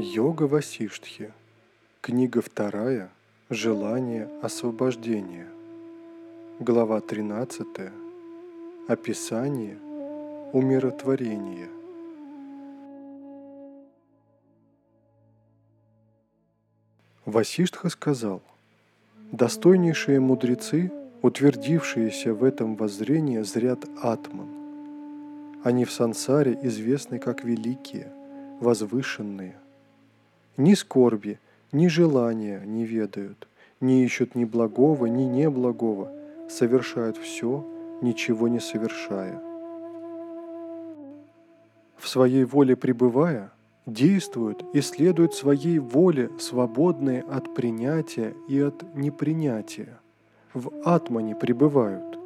Йога Васиштхи. Книга вторая. Желание освобождения. Глава 13. Описание умиротворения. Васиштха сказал, «Достойнейшие мудрецы, утвердившиеся в этом воззрении, зрят атман. Они в сансаре известны как великие, возвышенные – ни скорби, ни желания не ведают, не ищут ни благого, ни неблагого, совершают все, ничего не совершая. В своей воле пребывая, действуют и следуют своей воле, свободные от принятия и от непринятия. В атмане пребывают.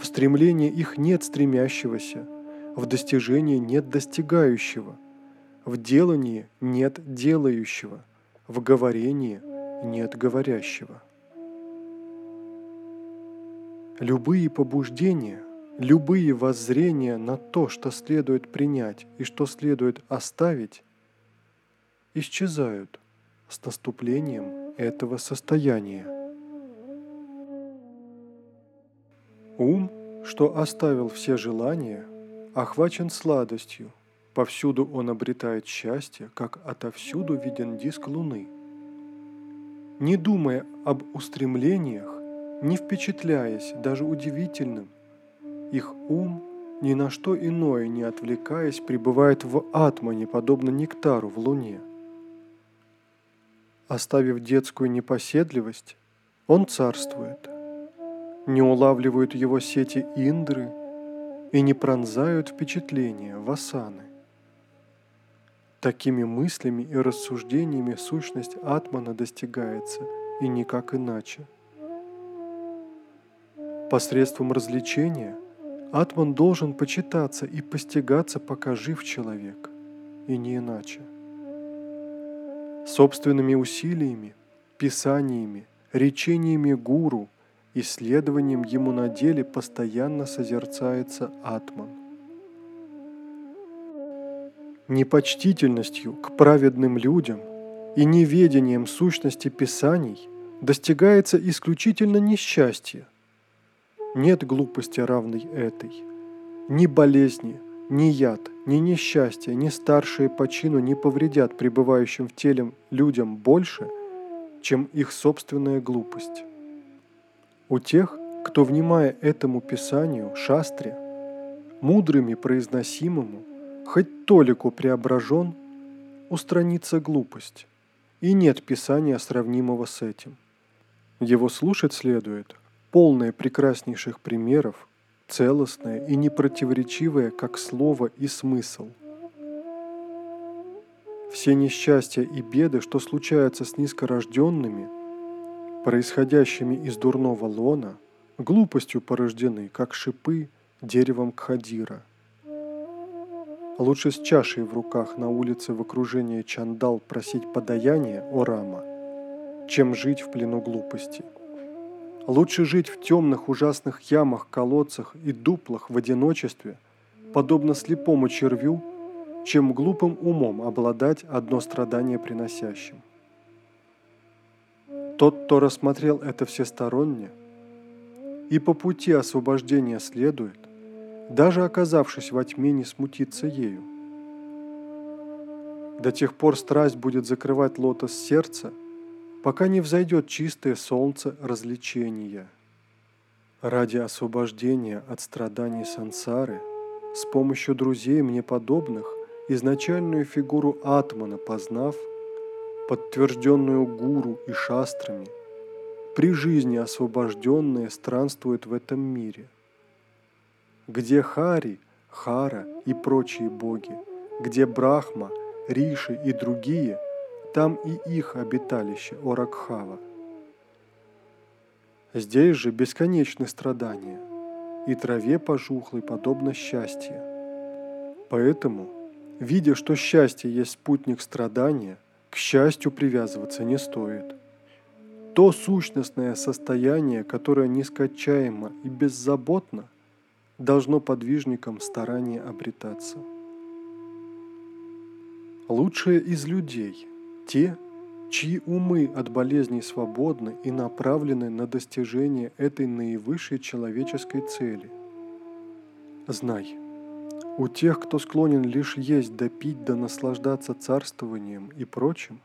В стремлении их нет стремящегося, в достижении нет достигающего – в делании нет делающего, в говорении нет говорящего. Любые побуждения, любые воззрения на то, что следует принять и что следует оставить, исчезают с наступлением этого состояния. Ум, что оставил все желания, охвачен сладостью – Повсюду он обретает счастье, как отовсюду виден диск Луны. Не думая об устремлениях, не впечатляясь даже удивительным, их ум, ни на что иное не отвлекаясь, пребывает в атмане, подобно нектару в Луне. Оставив детскую непоседливость, он царствует. Не улавливают его сети индры и не пронзают впечатления васаны. Такими мыслями и рассуждениями сущность Атмана достигается, и никак иначе. Посредством развлечения Атман должен почитаться и постигаться, пока жив человек, и не иначе. Собственными усилиями, писаниями, речениями гуру, исследованием ему на деле постоянно созерцается Атман непочтительностью к праведным людям и неведением сущности Писаний достигается исключительно несчастье. Нет глупости, равной этой. Ни болезни, ни яд, ни несчастье, ни старшие по чину не повредят пребывающим в теле людям больше, чем их собственная глупость. У тех, кто, внимая этому Писанию, шастре, мудрыми произносимому, хоть толику преображен, устранится глупость, и нет писания, сравнимого с этим. Его слушать следует, полное прекраснейших примеров, целостное и непротиворечивое, как слово и смысл. Все несчастья и беды, что случаются с низкорожденными, происходящими из дурного лона, глупостью порождены, как шипы деревом кхадира – Лучше с чашей в руках на улице в окружении чандал просить подаяние о Рама, чем жить в плену глупости. Лучше жить в темных ужасных ямах, колодцах и дуплах в одиночестве, подобно слепому червю, чем глупым умом обладать одно страдание приносящим. Тот, кто рассмотрел это всесторонне, и по пути освобождения следует, даже оказавшись во тьме, не смутиться ею. До тех пор страсть будет закрывать лотос сердца, пока не взойдет чистое солнце развлечения. Ради освобождения от страданий сансары, с помощью друзей мне подобных, изначальную фигуру Атмана познав, подтвержденную гуру и шастрами, при жизни освобожденные странствуют в этом мире – где Хари, Хара и прочие боги, где Брахма, Риши и другие, там и их обиталище Оракхава. Здесь же бесконечны страдания, и траве пожухлой подобно счастье. Поэтому, видя, что счастье есть спутник страдания, к счастью привязываться не стоит. То сущностное состояние, которое нескончаемо и беззаботно – должно подвижникам старание обретаться. Лучшие из людей – те, чьи умы от болезней свободны и направлены на достижение этой наивысшей человеческой цели. Знай, у тех, кто склонен лишь есть да да наслаждаться царствованием и прочим,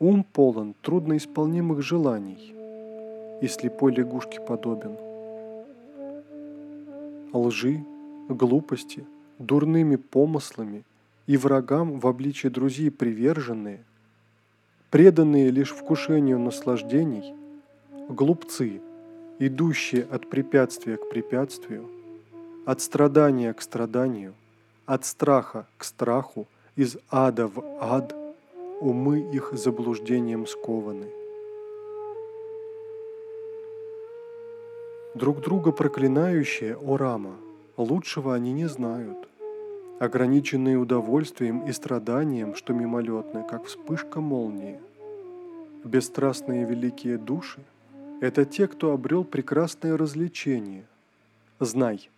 ум полон трудноисполнимых желаний и слепой лягушке подобен. Лжи, глупости, дурными помыслами и врагам в обличии друзей приверженные – преданные лишь вкушению наслаждений, глупцы, идущие от препятствия к препятствию, от страдания к страданию, от страха к страху, из ада в ад, умы их заблуждением скованы. Друг друга проклинающие, о Рама, лучшего они не знают. Ограниченные удовольствием и страданием, что мимолетны, как вспышка молнии. Бесстрастные великие души – это те, кто обрел прекрасное развлечение. Знай,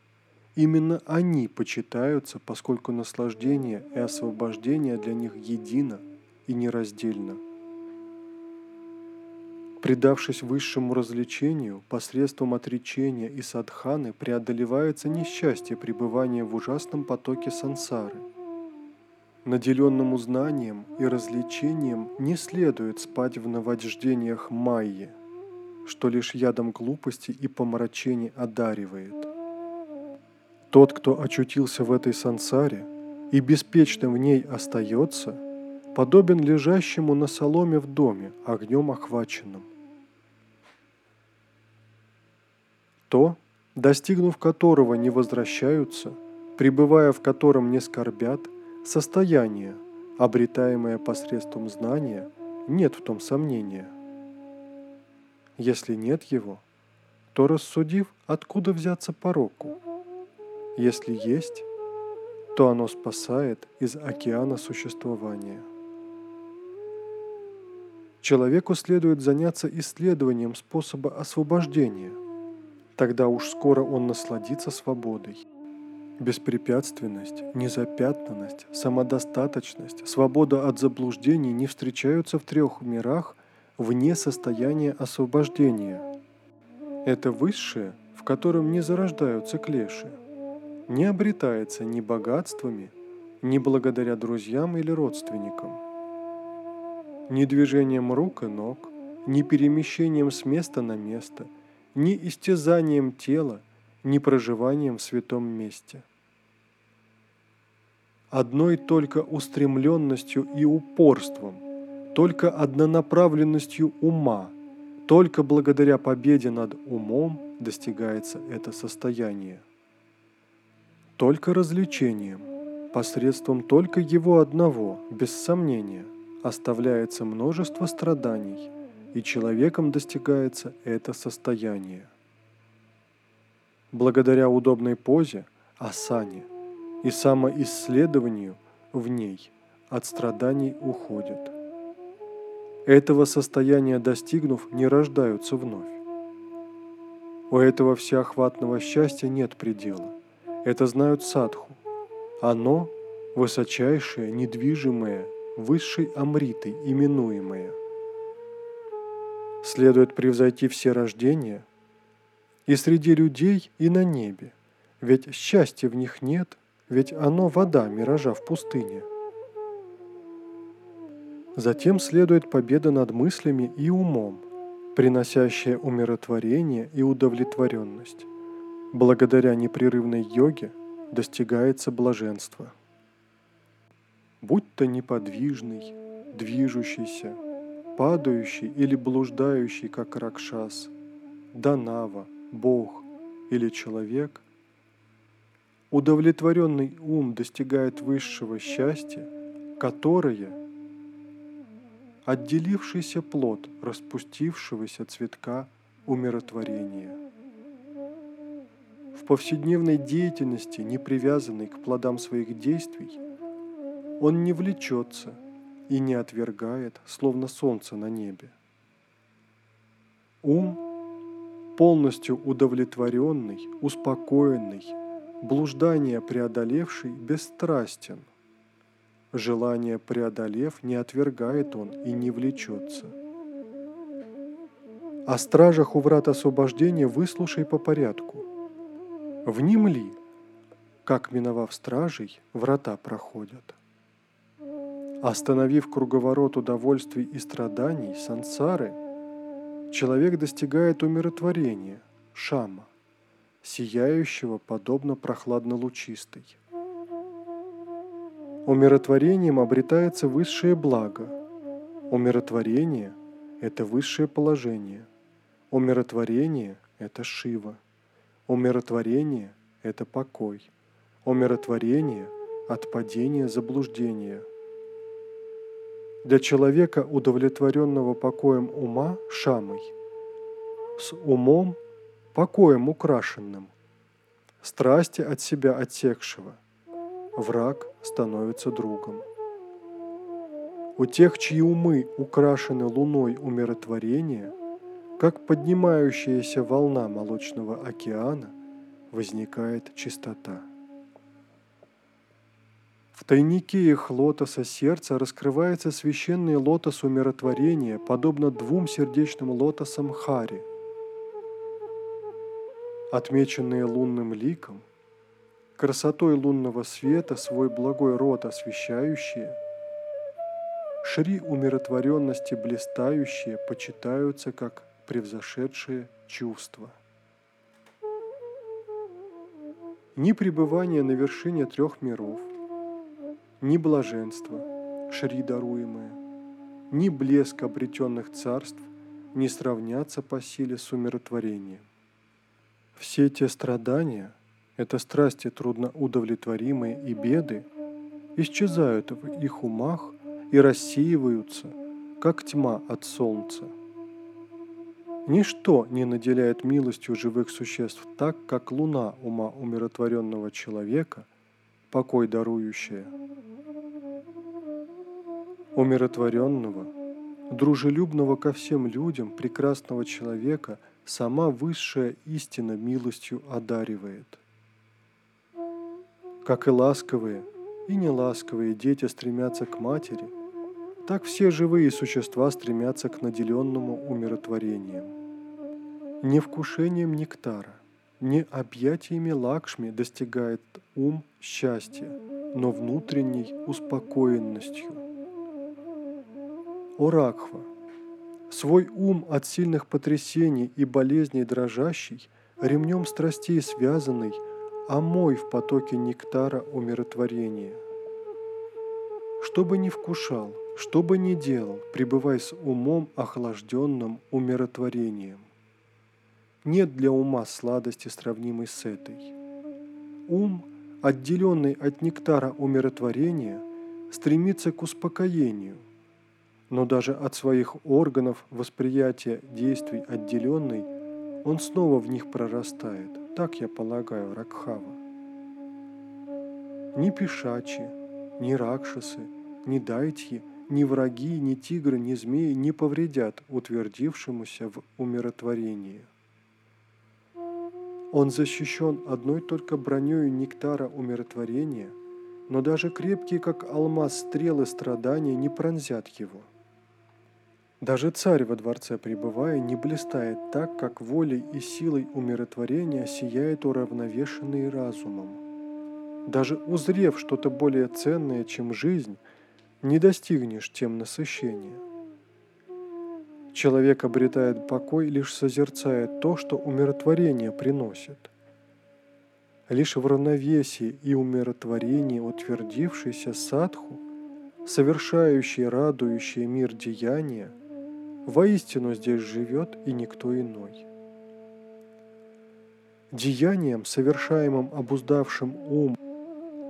именно они почитаются, поскольку наслаждение и освобождение для них едино и нераздельно. Предавшись высшему развлечению, посредством отречения и садханы преодолевается несчастье пребывания в ужасном потоке сансары – Наделенному знанием и развлечением не следует спать в наваждениях майи, что лишь ядом глупости и помрачений одаривает. Тот, кто очутился в этой сансаре и беспечным в ней остается, подобен лежащему на соломе в доме, огнем охваченным. То, достигнув которого не возвращаются, пребывая в котором не скорбят – Состояние, обретаемое посредством знания, нет в том сомнения. Если нет его, то рассудив, откуда взяться пороку. Если есть, то оно спасает из океана существования. Человеку следует заняться исследованием способа освобождения. Тогда уж скоро он насладится свободой. Беспрепятственность, незапятнанность, самодостаточность, свобода от заблуждений не встречаются в трех мирах вне состояния освобождения. Это высшее, в котором не зарождаются клеши, не обретается ни богатствами, ни благодаря друзьям или родственникам, ни движением рук и ног, ни перемещением с места на место, ни истязанием тела – ни проживанием в святом месте. Одной только устремленностью и упорством, только однонаправленностью ума, только благодаря победе над умом достигается это состояние. Только развлечением, посредством только его одного, без сомнения, оставляется множество страданий, и человеком достигается это состояние благодаря удобной позе, асане, и самоисследованию в ней от страданий уходят. Этого состояния достигнув, не рождаются вновь. У этого всеохватного счастья нет предела. Это знают садху. Оно – высочайшее, недвижимое, высшей амритой именуемое. Следует превзойти все рождения – и среди людей, и на небе. Ведь счастья в них нет, ведь оно вода, миража в пустыне. Затем следует победа над мыслями и умом, приносящая умиротворение и удовлетворенность. Благодаря непрерывной йоге достигается блаженство. Будь то неподвижный, движущийся, падающий или блуждающий, как ракшас, данава, Бог или человек, удовлетворенный ум достигает высшего счастья, которое – отделившийся плод распустившегося цветка умиротворения. В повседневной деятельности, не привязанной к плодам своих действий, он не влечется и не отвергает, словно солнце на небе. Ум полностью удовлетворенный, успокоенный, блуждание преодолевший, бесстрастен. Желание преодолев, не отвергает он и не влечется. О стражах у врат освобождения выслушай по порядку. Внемли, как, миновав стражей, врата проходят. Остановив круговорот удовольствий и страданий, сансары, человек достигает умиротворения, шама, сияющего подобно прохладно-лучистой. Умиротворением обретается высшее благо. Умиротворение – это высшее положение. Умиротворение – это Шива. Умиротворение – это покой. Умиротворение – от падения заблуждения. Для человека, удовлетворенного покоем ума, шамой, с умом, покоем украшенным, страсти от себя отсекшего – враг становится другом. У тех, чьи умы украшены луной умиротворения, как поднимающаяся волна молочного океана, возникает чистота. В тайнике их лотоса сердца раскрывается священный лотос умиротворения, подобно двум сердечным лотосам Хари. Отмеченные лунным ликом – красотой лунного света свой благой род освещающие, шри умиротворенности блистающие почитаются как превзошедшие чувства. Ни пребывание на вершине трех миров, ни блаженство, шри даруемое, ни блеск обретенных царств не сравнятся по силе с умиротворением. Все те страдания – это страсти трудноудовлетворимые и беды, исчезают в их умах и рассеиваются, как тьма от солнца. Ничто не наделяет милостью живых существ так, как луна ума умиротворенного человека, покой дарующая. Умиротворенного, дружелюбного ко всем людям, прекрасного человека сама высшая истина милостью одаривает – как и ласковые и неласковые дети стремятся к матери, так все живые существа стремятся к наделенному умиротворением. Не вкушением нектара, не объятиями Лакшми достигает ум счастья, но внутренней успокоенностью. О Ракхва! Свой ум от сильных потрясений и болезней дрожащий, ремнем страстей связанный – омой в потоке нектара умиротворения. Что бы ни вкушал, что бы ни делал, пребывай с умом охлажденным умиротворением. Нет для ума сладости, сравнимой с этой. Ум, отделенный от нектара умиротворения, стремится к успокоению, но даже от своих органов восприятия действий отделенный, он снова в них прорастает – так я полагаю, Ракхава. Ни пешачи, ни ракшасы, ни дайтьи, ни враги, ни тигры, ни змеи не повредят утвердившемуся в умиротворении. Он защищен одной только броней нектара умиротворения, но даже крепкие, как алмаз, стрелы страдания не пронзят его – даже царь во дворце пребывая не блистает так, как волей и силой умиротворения сияет уравновешенный разумом. Даже узрев что-то более ценное, чем жизнь, не достигнешь тем насыщения. Человек обретает покой, лишь созерцая то, что умиротворение приносит. Лишь в равновесии и умиротворении утвердившийся садху, совершающий радующий мир деяния – Воистину здесь живет и никто иной. Деянием, совершаемым обуздавшим ум,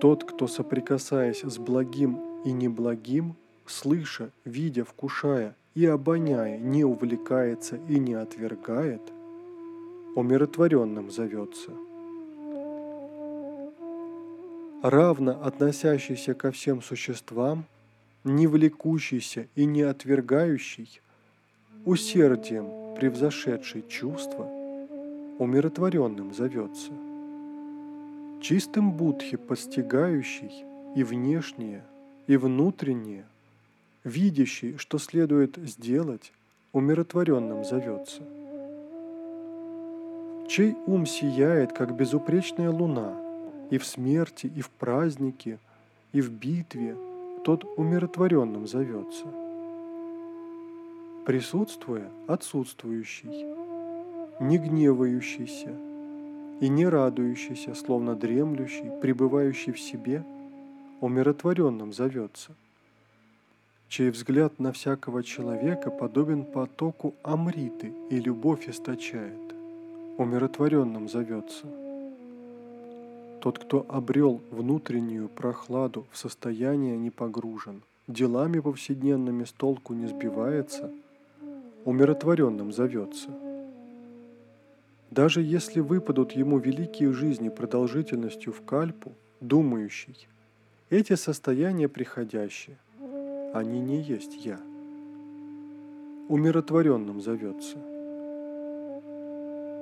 тот, кто, соприкасаясь с благим и неблагим, слыша, видя, вкушая и обоняя, не увлекается и не отвергает, умиротворенным зовется. Равно относящийся ко всем существам, не влекущийся и не отвергающий, усердием превзошедший чувство, умиротворенным зовется. Чистым будхи постигающий и внешнее, и внутреннее, видящий, что следует сделать, умиротворенным зовется. Чей ум сияет, как безупречная луна, и в смерти, и в празднике, и в битве, тот умиротворенным зовется. Присутствуя, отсутствующий, не гневающийся и не радующийся, словно дремлющий, пребывающий в себе, умиротворенным зовется – чей взгляд на всякого человека подобен потоку Амриты и любовь источает, умиротворенным зовется. Тот, кто обрел внутреннюю прохладу в состояние не погружен, делами повседневными с толку не сбивается, умиротворенным зовется. Даже если выпадут ему великие жизни продолжительностью в кальпу, думающий, эти состояния приходящие, они не есть я. Умиротворенным зовется.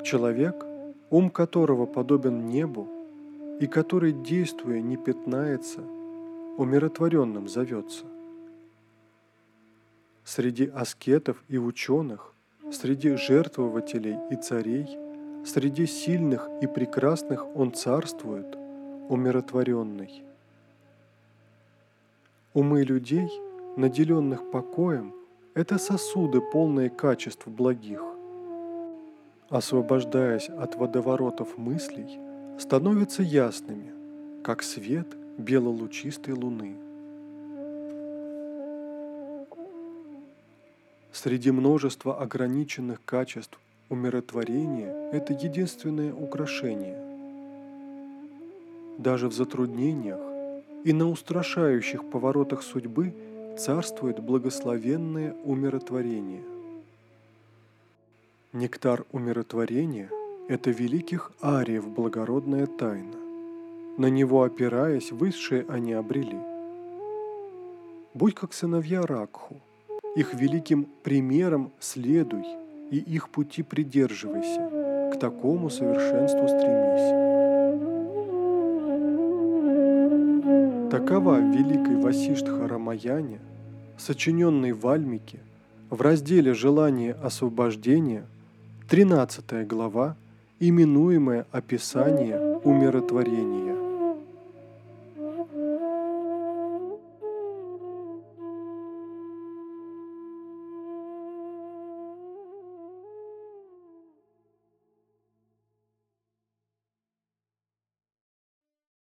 Человек, ум которого подобен небу, и который, действуя, не пятнается, умиротворенным зовется. Среди аскетов и ученых, среди жертвователей и царей, среди сильных и прекрасных он царствует, умиротворенный. Умы людей – наделенных покоем, это сосуды, полные качеств благих. Освобождаясь от водоворотов мыслей, становятся ясными, как свет белолучистой луны. Среди множества ограниченных качеств умиротворения это единственное украшение. Даже в затруднениях и на устрашающих поворотах судьбы – царствует благословенное умиротворение. Нектар умиротворения – это великих ариев благородная тайна. На него опираясь, высшие они обрели. Будь как сыновья Ракху, их великим примером следуй и их пути придерживайся, к такому совершенству стремись. Такова великой Васиштха Рамаяне, сочиненной в Альмике, в разделе «Желание освобождения», 13 глава, именуемая «Описание умиротворения».